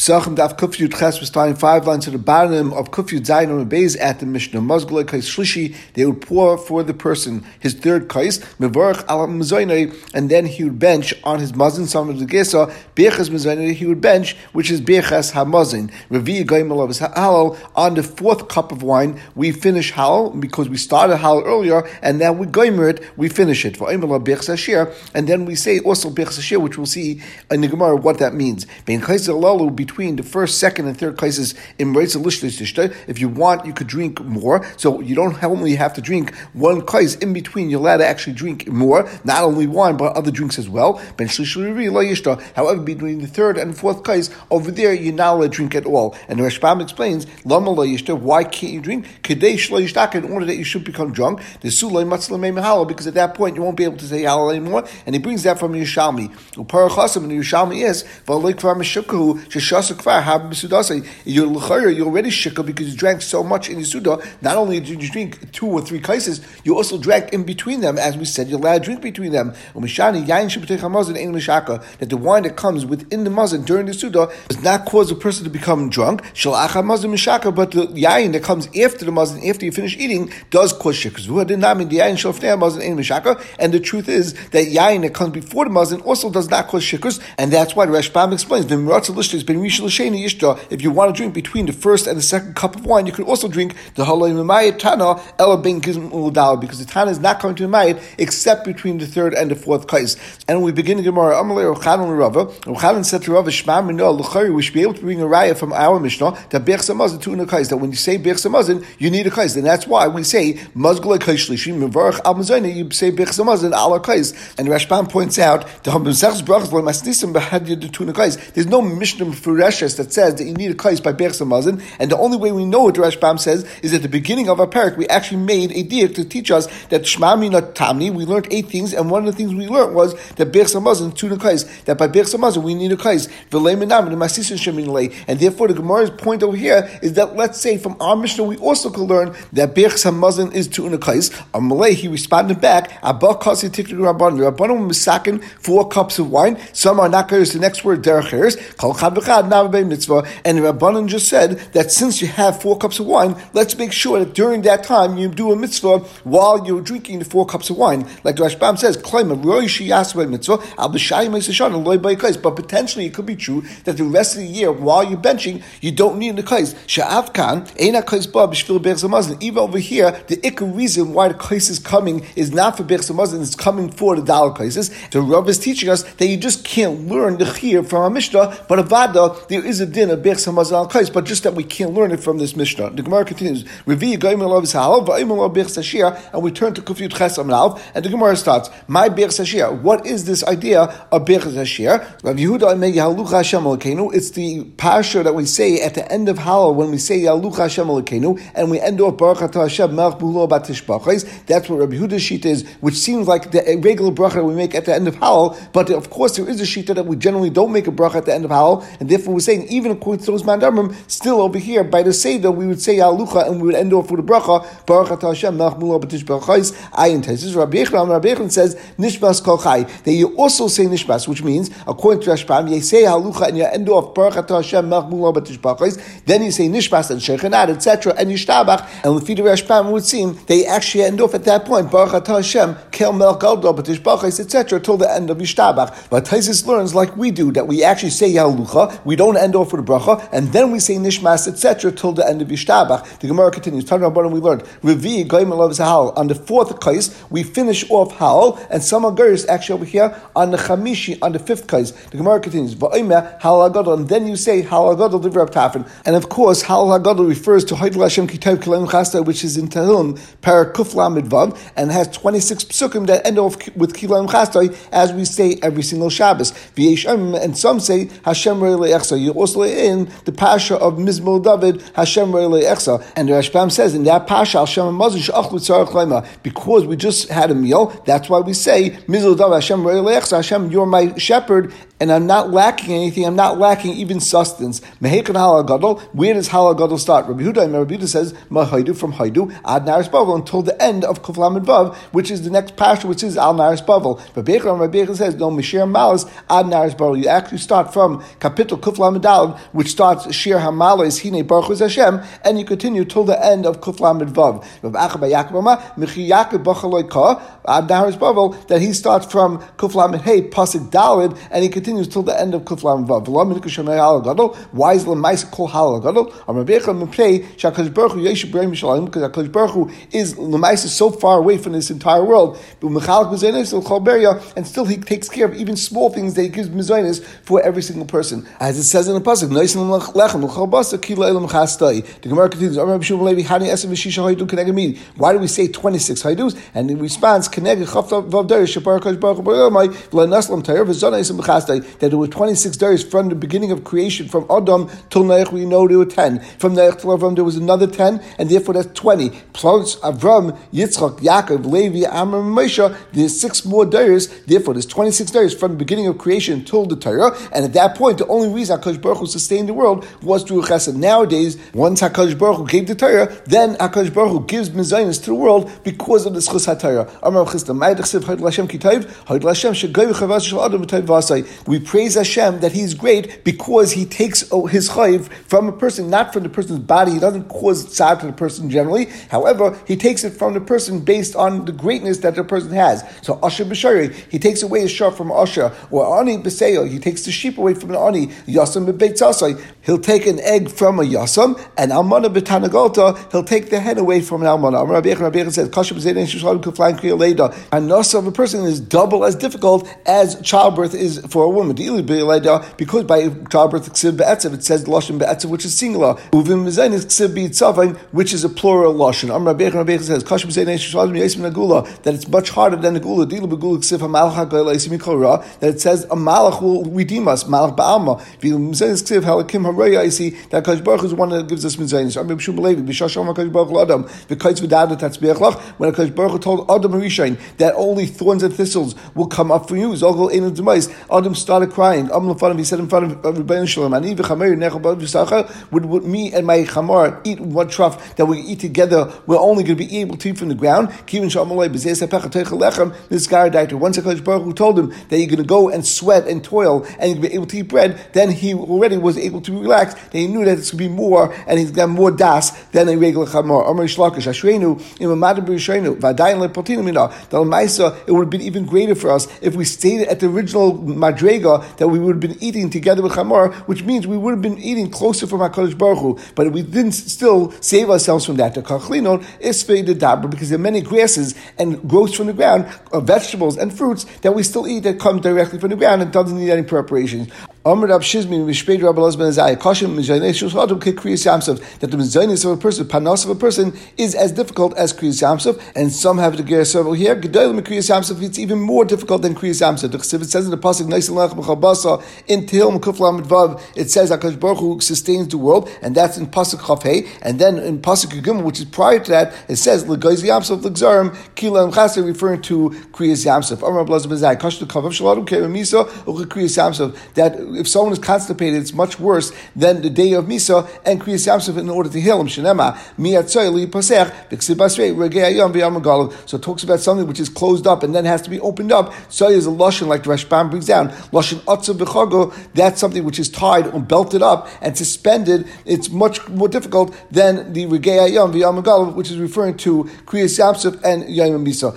Psachim Daf Kufyud Ches was tying five lines to the bottom of Kufyud Zayin on Beis at the Mishnah. Mazgulay Kais Shlishi, they would pour for the person his third Kais, Mevarach Al Mazoinai, and then he would bench on his Mazin, some of the Gesa, Bechas Mazoinai, he would bench, which is Bechas HaMazin. Revi Gaimal of Hallel, on the fourth cup of wine, we finish Hallel, because we started Hallel earlier, and now we Gaimer it, we finish it. For Aimal Bechas Ashir, and then we say also Bechas Ashir, which we'll see in the Gemara what that means. Ben Kais Alalu, between the first, second, and third places in If you want, you could drink more. So you don't only have to drink one kais in between. You're allowed to actually drink more, not only wine but other drinks as well. However, between the third and fourth kais over there, you're not allowed to drink at all. And the Rashbam explains, why can't you drink? In order that you should become drunk, because at that point you won't be able to say hallel anymore. And he brings that from Yerushalmi. And Yerushalmi is you're you're already shikah because you drank so much in Yisuda. Not only did you drink two or three kaises, you also drank in between them. As we said, you're allowed to drink between them. That the wine that comes within the mazin during the Suda does not cause a person to become drunk. But the yain that comes after the mazin, after you finish eating, does cause shikah. And the truth is that yain that comes before the mazin also does not cause shikkus, and that's why the Rashbam explains the has been if you want to drink between the first and the second cup of wine, you can also drink the Halay Mamayit Tana Ela Ben because the Tana is not coming to Mamayit except between the third and the fourth kais. And we begin the Gemara Amalei Rachanan Rava. Rachanan said to Rava Shema Mino L'chari. We should be able to bring a raya from our Mishnah that Bech Samazin two in a kais. That when you say Bech Samazin, you need a kais. And that's why we say Mazgulay Kais Shlishim Mevarach Al Mazayna. You say Bech Samazin Ala kais. And Rashbam points out the Hambim Brachas Lo Masnisim Behad Yedutuna kais. There's no Mishnah Fureshes that says that you need a kais by Berch Samazin, and the only way we know what the Rashbam says is at the beginning of our parak we actually made a deal to teach us that Shmami not Tamni. We learned eight things, and one of the things we learned was that Berch Samazin two kais. That by Berch Samazin we need a kais. And therefore, the Gemara's point over here is that let's say from our Mishnah we also could learn that Berch Samazin is two kais. Um, Amalei he responded back. Abba kasi tikri rabban. The rabbanon misakin four cups of wine. Some are not. The next word derech chad mitzvah. And the Rabbanan just said that since you have four cups of wine, let's make sure that during that time you do a mitzvah while you're drinking the four cups of wine. Like Rashbam says, mitzvah, but potentially it could be true that the rest of the year, while you're benching, you don't need the kais. Even over here, the ikka reason why the kais is coming is not for Bech it's coming for the Dal kaises. The Rav is teaching us that you just can't learn the chir from a Mishnah, but a Vada, there is a din of Bech Samazal Kais, but just that we can't learn it from this Mishnah. The Gemara continues, Revi Gaim Elav Sahal, Va'im Elav Bech Sashir, and we turn to Kufyut Ches Amlav, and the Gemara starts, My Bech Sashir, what is this idea of Bech Sashir? Rav Yehuda Amei Yahalucha Hashem Alekenu, it's the Pasha that we say at the end of Hallel, when we say Yahalucha Hashem Alekenu, and we end off Baruch Atah Hashem Melch Bulo Batish Bachais, that's what Rabbi Yehuda's sheet is, which seems like the regular bracha we make at the end of Hallel, but of course there is a sheet that we generally don't make a bracha at the end of Hallel, and therefore we're saying even according to those mandamrim, still over here by the Seder we would say Alucha and we would end off with a bracha, Baruch Atah Hashem Melch Mula Batish Bachais, Ayin Tesis. Rabbi Yechon, Rabbi Yechon says Nishmas Kol Chai, that you also say Nishmas, which means according to Rashbam, you say Alucha and you end off Baruch Atah Hashem Melch Mula Batish Bachais, then you say Nishmas and Shechanat, etc., and Yishtabach, and the feed of Rashbam would seem they actually end off at that point Baruch Atah Hashem Kel Melch Galdo Batish Bachais, etc., till the end of Yishtabach. But Taisis learns like we do that we actually say Yalucha, we don't end off with a bracha, and then we say Nishmas, etc., till the end of Yishtabach. The Gemara continues. Talking about we learned Revi Goyim loves Hal. On the fourth kais, we finish off Hal, and some Agaris actually over here on the Chamishi, on the fifth kais. The Gemara continues. Hal and then you say Hal Agadol Divrei Tafin. And of course, Hal Agadol refers to Haidul Hashem Kitav Kilayim Chasta, which is in Tehillim, Parakuf Lamed Vav, and has 26 psukim that end off with Kilayim Chasta, as we say every single Shabbos. And some say Hashem You also in the Pasha of Mizmul David, Hashem and the Rashbam says in that Pasha, Hashem because we just had a meal, that's why we say Mizmul David, Hashem Hashem, you're my shepherd, and I'm not lacking anything. I'm not lacking even sustenance. Mehekan hallel gadol. Where does hallel gadol start? Rabbi Huda, Rabbi Huda says mahaidu from haidu ad naris bavel until the end of kuflam vav, which is the next pasture, which is al naris bavel. But Bechon Rabbi says no mishir malas ad naris bavel. You actually start from kapitel kuflam dalad, which starts shir hamalas hine baruch Hashem, and you continue till the end of kuflam vav. That he starts from kuflam hey pasuk dalad, and he continues till the end of kuflam vav. Why is lemaisa kol hallel gadol? Because Hakadosh Baruch Hu is Lemaisa so far away from this entire world. And still he takes care of even small things that he gives Mizaynis for every single person, as it says in the pasuk. The Gemara continues. Why do we say twenty six haydus? And in response, that there were twenty six days from the beginning of creation, from Adam till Noach. We know there were ten. From Noach till Avram there was another 10, and therefore that's 20. Plus Avram, Yitzchak, Yaakov, Levi, Amram, Moshe, there's six more days, therefore there's 26 days from the beginning of creation till the Torah, and at that point, the only reason HaKadosh Baruch Hu sustained the world was through Chesed. Nowadays, once HaKadosh Baruch Hu gave the Torah, then HaKadosh Baruch Hu gives Mizaynis to the world because of the Schus HaTorah. We praise Hashem that He's great because He takes His chayv from a person, not from the person's body. He doesn't cause tzad to the person generally. However, he takes it from the person based on the greatness that the person has. So Asher B'Shari, he takes away a shar from Asher, or Ani B'Seyo, he takes the sheep away from the Ani, Yasam B'Beitzasai, he'll take an egg from a Yasam, and Almana B'Tanagolta, he'll take the hen away from an Almana. Rabbi Rabbi says. A nasa of a person is double as difficult as childbirth is for a woman. Because by childbirth, it says Lashon Be'etzev, which is singular. Uvim Mizayin is which is a plural lashon. Amr Rabbeinu Rabbeinu says, "Kashim say Nagula that it's much harder than the gula. Dila begula ksiv hamalach hagoyla that it says a malach will redeem us. Malach ba'alma. V'il mizayin ksiv halakim haraya. I see that Kadosh Baruch is one that gives us mizayin. Amr B'shum Belevi b'shasham Kadosh Baruch Adam v'kaitz v'dad tatzbiach when Kadosh Baruch told Adam Rishain that only thorns and thistles will come up for you. Zogel ein demais. Adam started crying. He said in front of Rabbeinu Shalom, "Ani v'chamer would me and my chamar eat one trough that we eat together, we're only going to be able to eat from the ground. This guy died. Once HaKadosh Baruch Hu told him that you're going to go and sweat and toil and you're be able to eat bread, then he already was able to relax. Then he knew that it's going to be more and he's got more das than a regular chamar. It would have been even greater for us if we stayed at the original that we would have been eating together with chamar, which means we would have been eating closer from HaKadosh Baruch Hu, but we didn't still save ourselves from that. The is dabra because there are many grasses and growths from the ground, uh, vegetables and fruits that we still eat that come directly from the ground and doesn't need any preparations. Rabbi that the Mizaynei of a person, Panos of a person is as difficult as Kriyas Yamsov, and some have the Ger several here. Gedolim Kriyas Yamsov it's even more difficult than Kriyas Yamsov. The Chesiv says in the pasuk Neisin Lech Mechabasa in Tehillim Kuflam Vav it says Hakadosh Baruch Hu sustains the world, and that's in pasuk Chafei, and then in pasuk Yigim, which is prior to that, it says Legoiz Yamsov Legzarim Kila Chaser referring to Kriyas Yamsov. Amr Rab Lozben Azai Kashtu Kavav Shalom Kerem Misa Kriyas Yamsov that if someone is constipated, it's much worse than the day of Misa and Kriyas Yamsuf in order to heal him. So it talks about something which is closed up and then has to be opened up. So is a Lashon, like the Rashbam brings down. Lashon Otzav B'chago, that's something which is tied or belted up and suspended. It's much more difficult than the Regei Ayam V'yam which is referring to Kriyas Yamsuf and Yom Misa.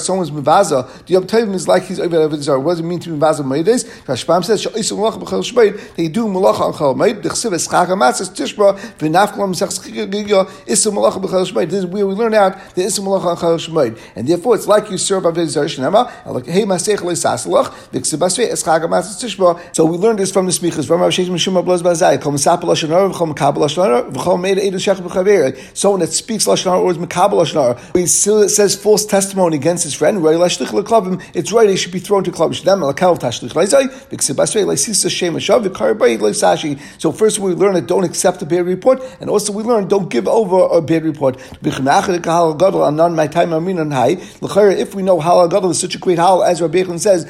Someone's Mevaza, the Yom is like he's over Zarah. What does it mean to be Mavazah Meides? Rashbam says, Sha'isa Malacha B'chel Shmeid, they do Malacha on Chal Meid, the Chsiv Eschach HaMatzes Tishba, V'nafkalam Sech Giga, Issa Malacha B'chel Shmeid. This is where we learn out the Issa Malacha on Chal Shmeid. And therefore, it's like you serve Avodah Zarah Shnema, like, Hey Masech Le Sasalach, V'chsiv Basvei Eschach HaMatzes Tishba. So we learned this from the Smichas, from Rav Sheshem Mishum Abloz Bazai, Kol Mesapel Lashon Hara, V'chol Mekabel Lashon Meid Eid Shech B'chaver. Someone that speaks Lashon or is Mekabel Lashon he says false testimony against his friend, it's right, should be thrown to Klal. So first we learn that don't accept a bad report, and also we learn don't give over a bad report. If we know hallel gadol is such a great hallel, as Rabbi Yechon says,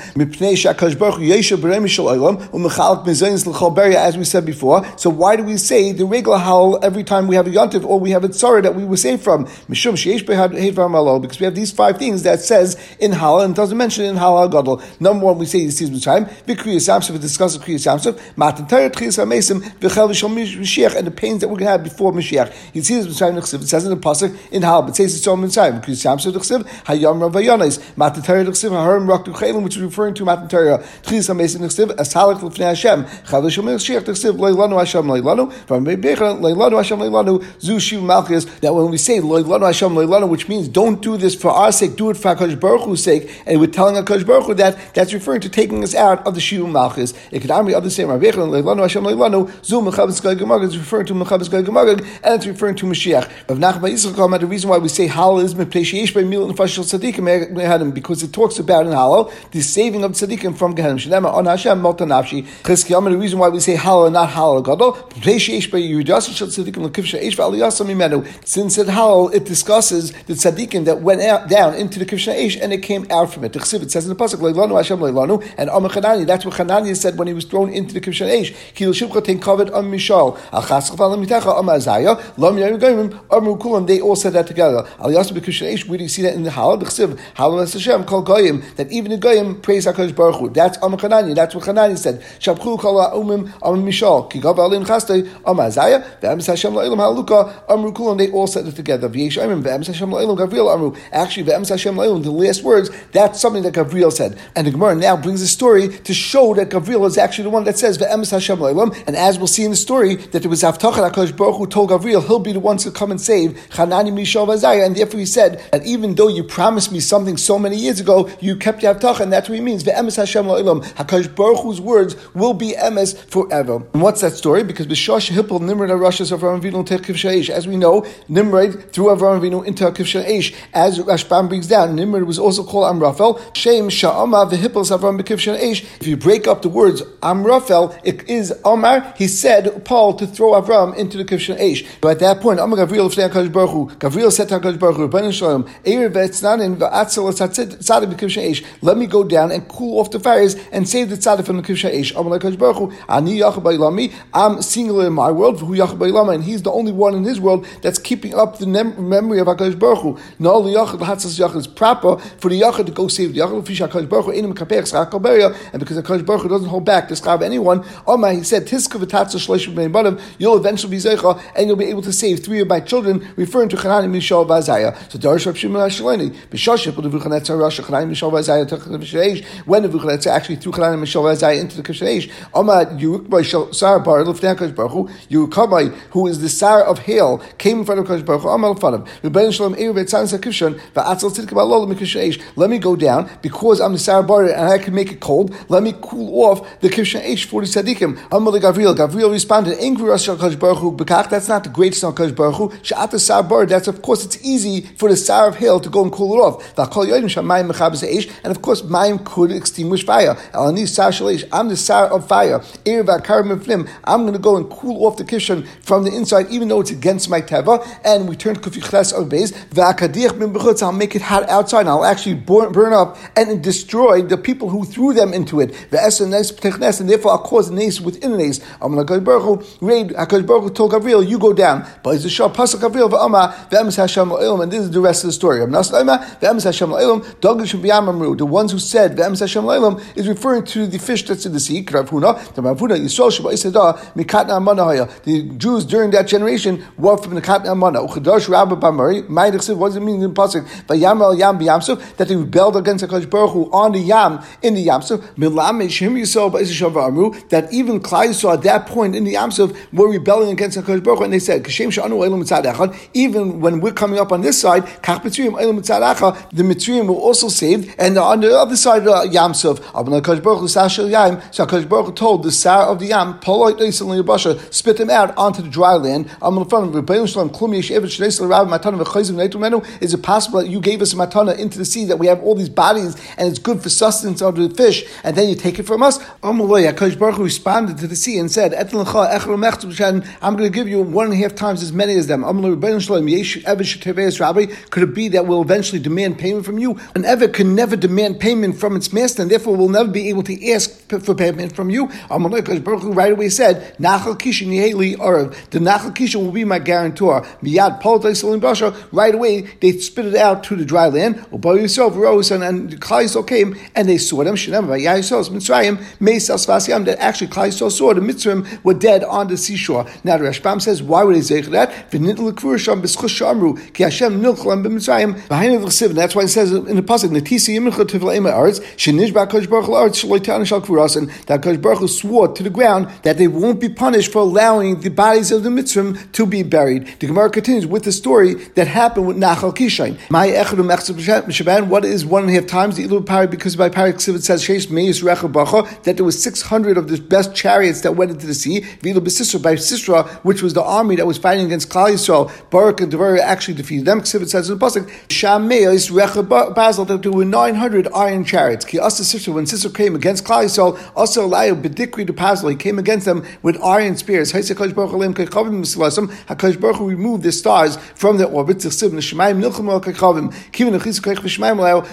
as we said before. So why do we say the regular hallel every time we have a yontif or we have a tzara that we were saved from? Because we have these five things that says in hallel and doesn't mention in hallel gadol. Number one, we say the season time. V'kriyas yamsuf, we discuss kriyas yamsuf. Matan tayr tchiyas hamesim v'chel v'shal Mashiach and the pains that we're going to have before Mashiach. You see this Mitzrayim Nechsiv. It says in the pasuk in hallel, but says it's all Mitzrayim. Kriyas yamsuf Nechsiv hayam rav vayonis. Matan tayr Nechsiv harim rak duchelim, which is referring to Matan tayr tchiyas hamesim Nechsiv as halach l'fnei Hashem. Chel v'shal Mashiach Nechsiv leilanu Hashem leilanu. From Bebecha leilanu Hashem leilanu zu shiv malchus. That when we say leilanu Hashem leilanu, which means don't do this for our sake, do it for Hakadosh Baruch Hu's sake, and we're telling Hakadosh Baruch Hu that that's referring to taking us out of the Shiva Malchus. It could be other same Rabbeinu Leilanu Hashem Leilanu Zu Mechabes Gai Gemagad is referring to Mechabes Gai Gemagad, and it's referring to Mashiach. Rav Nachman Yisrael the reason why we say Hallel is Mepnei Sheish by Mil and Fashil Tzadikim eh, because it talks about in Hallel the saving of Tzadikim from Gehenna. Shnema on Hashem Mota Nafshi. Chizkiyam the reason why we say Hallel and not Hallel Gadol Mepnei Sheish by Yudas Shel Tzadikim Lekiv Sheish V'Aliyasa Mimenu. Since it Hallel it discusses the Tzadikim that went out, down into the Kivsha Eish and it came out from it. The It says in the pasuk Leilanu Hashem Leilanu and Amar Chanani. That's what Chanani said when he was thrown into the Kivsha Eish. Kil Shivcha Ten Kavod Am Mishal Al Chaschaf Al Mitacha Am Azaya Lam Yarim Amru Kulam. They all said that together. Al Yasub Kivsha Eish. Where do see that in the Hallel? The Chsiv Halal Hashem Kol Goyim. That even the Goyim praise Hakadosh Baruch Hu. That's Amar Chanani. That's what Chanani said. Shabchu Kol Umim Am Mishal Ki Alim Chastei Am Azaya Ve'emes Hashem La'ilam Haluka Amru Kulam. They all said it together. V'yesh Amim Ve'emes Hashem La'ilam Gavril Amru. Actually, Ve'emes Hashem La'ilam. The last words. That's something that Gabriel said. And the Gemara now brings a story to show that Gabriel is actually the one that says Ve'emes Hashem La'ilam. And as we'll see in the story, that there was Avtachat HaKadosh Baruch who told Gabriel he'll be the one to come and save Chanani Mishal Vazaya. And therefore he said that even though you promised me something so many years ago, you kept your Avtachat. And that's what he means. Ve'emes Hashem La'ilam. HaKadosh Baruch Hu's words will be emes forever. And what's that story? Because Bishosh Hippel Nimrod Arashas of Avinu Tekivshaish. As we know, Nimrod threw Avram Avinu into Kivshaish. As Rashbam brings down, Nimrod was also called Amraphel. Shem If you break up the words Amrafel, it is Omar. He said Paul to throw Avram into the Kivshan Eish. But at that point, Gavriel of Hakadosh Baruch Hu. Gavriel said to Hakadosh Baruch Hu, Rabbanan Shalom, Eir v'etznanin v'atzel tzaddik Bekivshan Eish. Let me go down and cool off the fires and save the tzaddik from the Kivshan Eish. Amar Hakadosh Baruch Hu, Ani Yachab. I'm singular in my world. Who Yachab and he's the only one in his world that's keeping up the memory of Hakadosh Baruch Hu. No Yachad Hatzas Yachad is proper for the Yachad to go save the Yachad. And because Hakadosh Baruch Hu doesn't hold back the schar of anyone. Omar he said Tiska v'Tatzah Shloishim Bnei Banav. You'll eventually be Zeicha and you'll be able to save three of my children, referring to Chanani Mishal Vazaya. So Darish Rav Shimon Hashaleni B'Shaship L'Vuchanetzar Rosh Chanani Mishal Vazaya Techad When the Vuchanetzar actually threw Chanani Mishal Vazaya into the Kishreish, Omar Yuruk Sar Bar L'Fnei Hakadosh Baruch Hu Yuruk who is the Sar of Hail, came in front of Hakadosh Baruch Hu. Omar L'Fanav Rebbein Shalom Eir V'Tzan Sakivshan V'Atzel Tzidk Ba'Lol L'Mikishreish. Let me go down because I'm the Sar Bar and I can make it cold. Let me cool off the Eish for the Tzadikim. Amar Gavriel. Gavriel responded, Angry. That's not the greatest Baruch Sha'at That's of course it's easy for the Sar of Hail to go and cool it off. And of course, Mayim could extinguish fire. I'm the Sar of fire. I'm going to go and cool off the Kivshan from the inside, even though it's against my teva. And we turn Kufi Chles of Beis. I'll make it hot outside. And I'll actually burn, burn up and destroy the people who threw them into it. The and therefore I'll cause nace within Hu, um, raid, HaKadosh Baruch told Gabriel, you go down. But it's a shah, pasuk Gabriel, and this is the rest of the story. The ones who said v'emes Hashem is referring to the fish that's in the sea, the The Jews during that generation were from the katna Ma'idich what does it mean in the pasuk? That they rebelled against HaKadosh Baruch Hu on the yam, in the yamsuf, milamesh him Yisrael amru, that even Klai Yisrael at that point in the yamsuf were rebelling against HaKadosh Baruch and they said, Kashem sha'anu elam echad, even when we're coming up on this side, kach mitzrayim elam echad, the mitzrayim were also saved, and on the other side of the yamsuf, Abna HaKadosh Baruch sashel yam, so HaKadosh Baruch told the sar of the yam, polite leisel basha, spit them out onto the dry land. Amna front of Rebbeinu Shalom, klum yesh evet shneisel rav matana v'chayzim neitu menu, is it possible that you gave us a matana into the sea, that we have all these bodies, and it's good for sustenance under the fish, and then you take it from us. Amaloi, HaKadosh Baruch responded to the sea and said, I'm going to give you one and a half times as many as them. Could it be that we'll eventually demand payment from you? An Ever can never demand payment from its master, and therefore will never be able to ask for payment from you. Amaloi, Baruch Hu right away said, Nachal Kishin Arav. The Nachal Kishin will be my guarantor. Miyad Basha. Right away, they spit it out to the dry land. Ubo Yisrael rose, and, and Klal Yisrael came, and they saw them. Shem Yisrael Mitzrayim Meisas Vasiyam. That actually Klal Yisrael saw the Mitzrayim were dead on the seashore. Now the Rashbam says, why would they say that? V'nitl Kfur B'schus Shamru Ki Hashem Nilchlam B'Mitzrayim the Chesiv. That's why it says in the pasuk Netisi Yimcha Tivla Ema Arz Shenish Kodesh Baruch Arz Shaloi Tana Shal Kfurasin. That Kodesh Baruch swore to the ground that they won't be punished for allowing the bodies of the Mitzrayim to be buried. The Gemara continues with the story that happened with Nachal Kishain. My Echadu What is one and a half times the Ilu Pari? Because by Pari it says Sheish Meis Rechabacha that there was six hundred of the best chariots that went into the sea. Vilu Besisra by Sisra, which was the army that was fighting against Klal Yisrael. Barak and Devar actually defeated them. Ksivit says in the pasuk Sham Meis Rechabazel that there were nine hundred iron chariots. Ki Asa Sisra when Sisra came against Klal Yisrael, also Layo Bedikri de Pazal. He came against them with iron spears. Hakadosh Baruch Hu removed the stars from their orbit.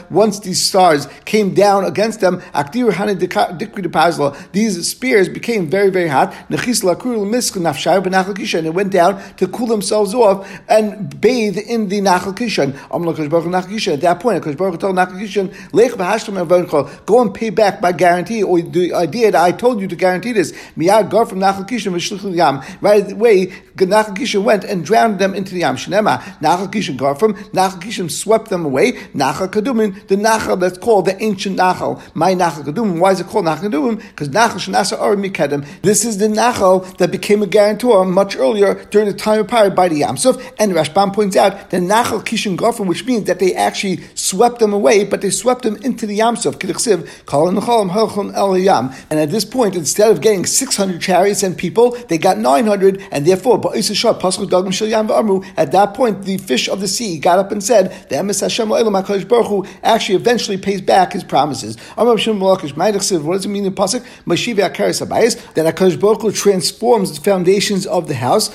Once these stars came down against them, these spears became very, very hot. And it went down to cool themselves off and bathe in the Nachal Kishan. At that point, Baruch told Nachal Kishan, go and pay back by guarantee, or the idea that I told you to guarantee this. Gar from Nachal Kishan, right away, Nachal Kishan went and drowned them into the Yam. Shnema, Nachal Kishan Garfim, Nachal Kishan swept them away. Nachal Kadumin, the Nachal that's called the ancient Nachal. My Nachal Kadumin. Why is it called Nachal Kadumin? Because Nachal Shanasa Ar Mikedem. This is the Nachal that became a guarantor much earlier during the time of Pari by the Yamsuf. And Rashbam points out the Nachal Kishan Garfim, which means that they actually swept them away, but they swept them into the Yamsuf. And at this point, instead of getting 600 chariots and people, they got 900, and therefore, at that point, the fish of the sea got up and said, "The emes Hashem Baruch Hu actually eventually pays back his promises." What does it mean in pasuk? Mashiva Akaris Abayis that Hakadosh Baruch Hu transforms the foundations of the house. The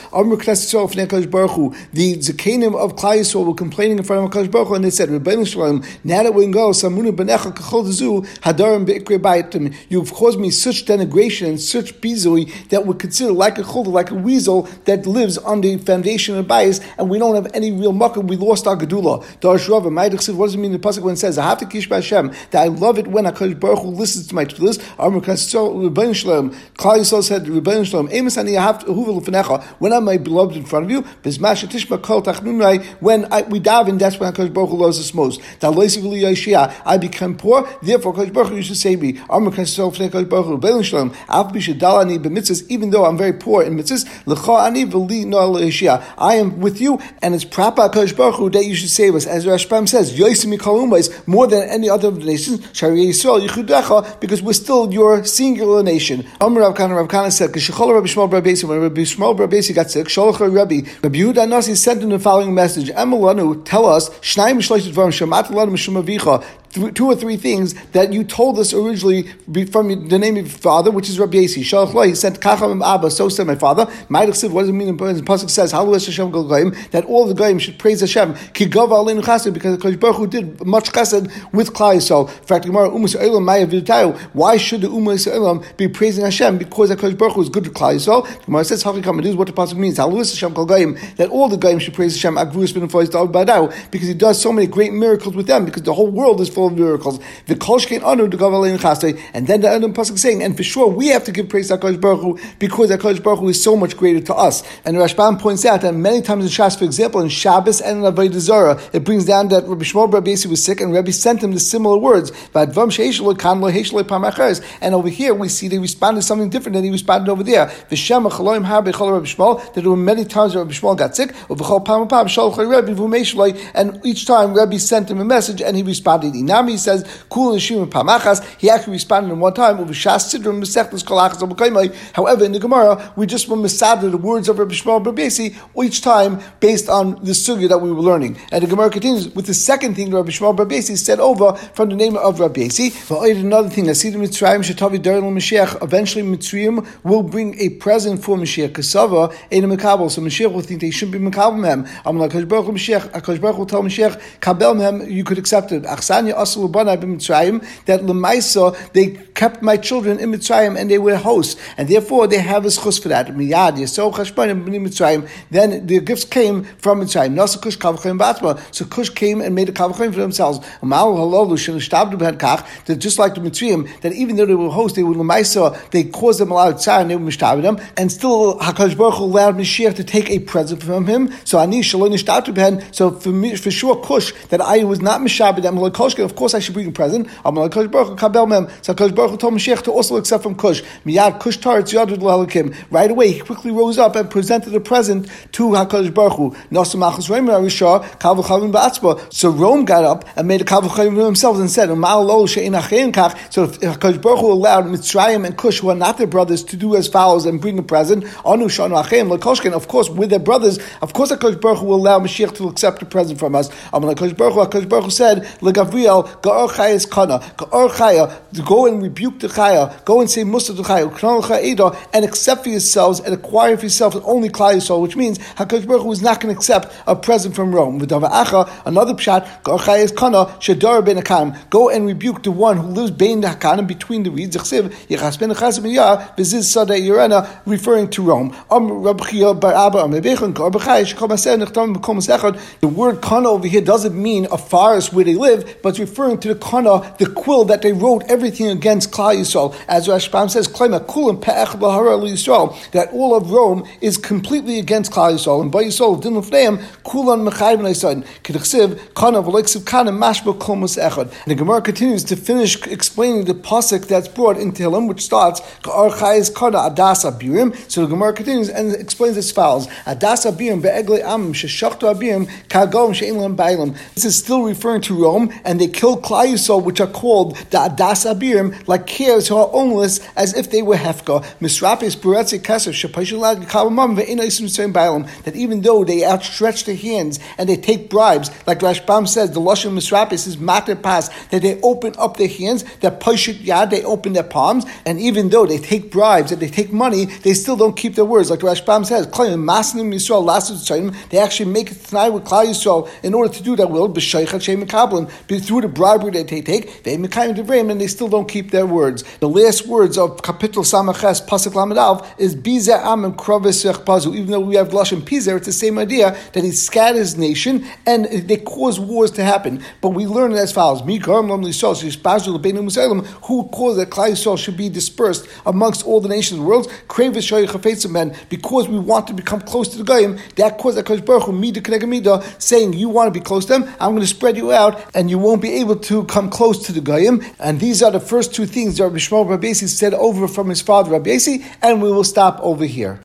zakanim of Klal Yisrael were complaining in front of Hakadosh Baruch Hu, and they said, "Rebbeinu Shalom, now that we can go, Samunu Benecha Kachol Zu Hadarim Beikre Baitim, you've caused me such denigration and such bizui that would consider like a chulda, like a weasel that lives on the foundation of bias, and we don't have any real makkah. We lost our gedula. Darsh Rava, what does it mean in the pasuk when it says I have to kish Hashem that I love it when Hakadosh Baruch Hu listens to my tefillas. Klal Yisrael said Rebbeinu Shalom. Amos ani huvel l'fnecha when I'm my beloved in front of you. Bizmash tishma kol tachnunai when I, we daven. That's when Hakadosh Baruch Hu loves us most. I become poor. Therefore, Hakadosh Baruch Hu used to say me. Amr Kasol Fnei Baruch Hu Rebbeinu Shalom. Av b'shadalani b'mitzvahs. Even though I'm very poor in mitzvahs, l'cha ani v'li no I am with you, and it's proper Hakadosh Baruch Hu that you should save us. As Rashbam says, Yosim is more than any other nations. Yisrael because we're still your singular nation. Amr Rav Kana Rav Kana said, "Kishachol Rabbi Shmuel Bar Besi." When Rabbi Shmuel got sick, Shalach Rabbi Rabbi Yehuda Nasi sent him the following message: Emelanu, tell us Shnaim Shloishet Varim Shamat Lanu Mishum Avicha two or three things that you told us originally from the name of your father, which is Rabbi Yasi. Shalach he sent Kacham Abba, so said my father. What does it mean? The pasuk says, Hashem that all the goyim should praise Hashem. Ki Aleinu Chesed because Kodesh Baruch Hu did much Chesed with Klal Yisrael. In fact, Gemara Umas Eilam Maya V'Tayu. Why should the Umas Eilam be praising Hashem? Because Kodesh Baruch Hu is good to Klal Yisrael. Gemara says, Hakikam. This is what the pasuk means. Hashem Kol Goyim that all the goyim should praise Hashem. Agvus Ben because he does so many great miracles with them because the whole world is full of miracles. The kolshkein anu to gavalein chaste, and then the end of pasuk saying, and for sure we have to give praise to Hakadosh Baruch Hu because Hakadosh Baruch Hu is so much greater to us. And Rashbam points out that many times in Shas, for example, in Shabbos and in Avodah Zarah, it brings down that Rabbi Shmuel Rabbi was sick, and Rabbi sent him the similar words. And over here we see they responded something different than he responded over there. That there were many times Rabbi Shmuel got sick, and each time Rabbi sent him a message and he responded. Nami says, Kul Nishim Pamachas, he actually responded in one time, However, in the Gemara, we just were misada the words of Rabbi Shmuel Barbesi each time based on the sugya that we were learning. And the Gemara continues with the second thing Rabbi Shmuel Barbesi said over from the name of Rabbi Besi. Another thing. Eventually, Mitzrayim will bring a present for Mashiach. Kasava Ein Mekabel. So Mashiach will think they shouldn't be Mekabel Mem. I'm like Baruch Mashiach. Akash will tell Mashiach Kabel Mem. You could accept it. Achsanya. That Lemaisa they kept my children in Mitzrayim and they were hosts, and therefore they have a schus for that. Then the gifts came from Mitzrayim. So Kush came and made a Kavachim for themselves. That just like the Mitzrayim, that even though they were hosts, they were Lemaisa, they caused them a lot of tzar and they were them, and still Hakadosh Baruch Hu allowed Mashiach to take a present from him. So Ani Shalom So for me, for sure, Kush that I was not mishabed them. Of course, I should bring a present. I'm like Baruch Kabel Mem. So Hakadosh Baruch told Mashiach to also accept from Kush. Miyad Kush Taretz Yadud Lahalakim. Right away, he quickly rose up and presented a present to Hakadosh Baruch Hu. Nasamachas Reimer Arishah Kavachavim Ba'atzba. So Rome got up and made a Kavachavim for themselves and said, "Umal Lo She'in Kach." So if Hakadosh Baruch Hu allowed Mitzrayim and Kush, who are not their brothers, to do as follows and bring a present, Anu Shanu Achim Lakoshkin. Of course, with their brothers, of course, Hakadosh Baruch Hu will allow Mashiach to accept a present from us. Amal Hakadosh Baruch Hu. Hakadosh Baruch Hu said, "LeGavriel Ga'or Chayes Kana Ga'or Chaya." Go and rebuke the Chaya. Go and say Musa to Chaya. And accept for yourselves and acquire for yourselves only Klal Yisrael, which means Hakadosh Baruch Hu is not going to accept a present from Rome. Another pshat, Ga'or Chayes Kana Shadar Ben. Go and rebuke the one who lives bein between the reeds. Referring to Rome. The word kana over here doesn't mean a forest where they live, but referring to the kana, the quill that they wrote everything against Klal Yisrael. As Rashbam says, that all of Rome is completely against Klal Yisrael. And by Yisrael, din lefneim, kulan mechayim neisayin. K'dechsiv, kana v'leiksiv kana mashba kol echad. And the Gemara continues to finish explaining the pasuk that's brought in Tehillim, which starts, ka'ar chayis kana adas abirim. So the Gemara continues and explains as follows, adas abirim be'egle am sheshachtu abirim kagom she'in bailam. This is still referring to Rome, and they kill Klal Yisrael, which are called the adas abirim, like calves who are ownless, as if they were hefka. Misrapis buretzi kasev shepashulag kabamam ve'inaisim bailam. That even though they outstretch their hands and they take bribes, like Rashbam says, the lashon misrapis is mater pas, that they open up their hands, that pashut yad, they open their palms, and even though they take bribes and they take money, they still don't keep their words. Like Rashbam says, they actually make it tonight with Klal Yisrael in order to do that will, through the bribery that they take, they and they still don't keep their words. The last words of Kapitel Samaches Pasuk Lamed is Bize Am and Pazu. Even though we have Lashon Pizer, it's the same idea that he scatters nation and they cause wars to happen. But we learn it as follows: who caused that Klal Yisrael should be dispersed amongst all the nations of the world? Kravis Yechafesu Men, because we want to become close to the Goyim, that caused that Baruch Hu, saying, You want to be close to them, I'm going to spread you out, and you won't be able to come close to the Goyim. And these are the first two things that Rabbi Shmuel Rabbi said over from his father Rabbi and we will stop over here.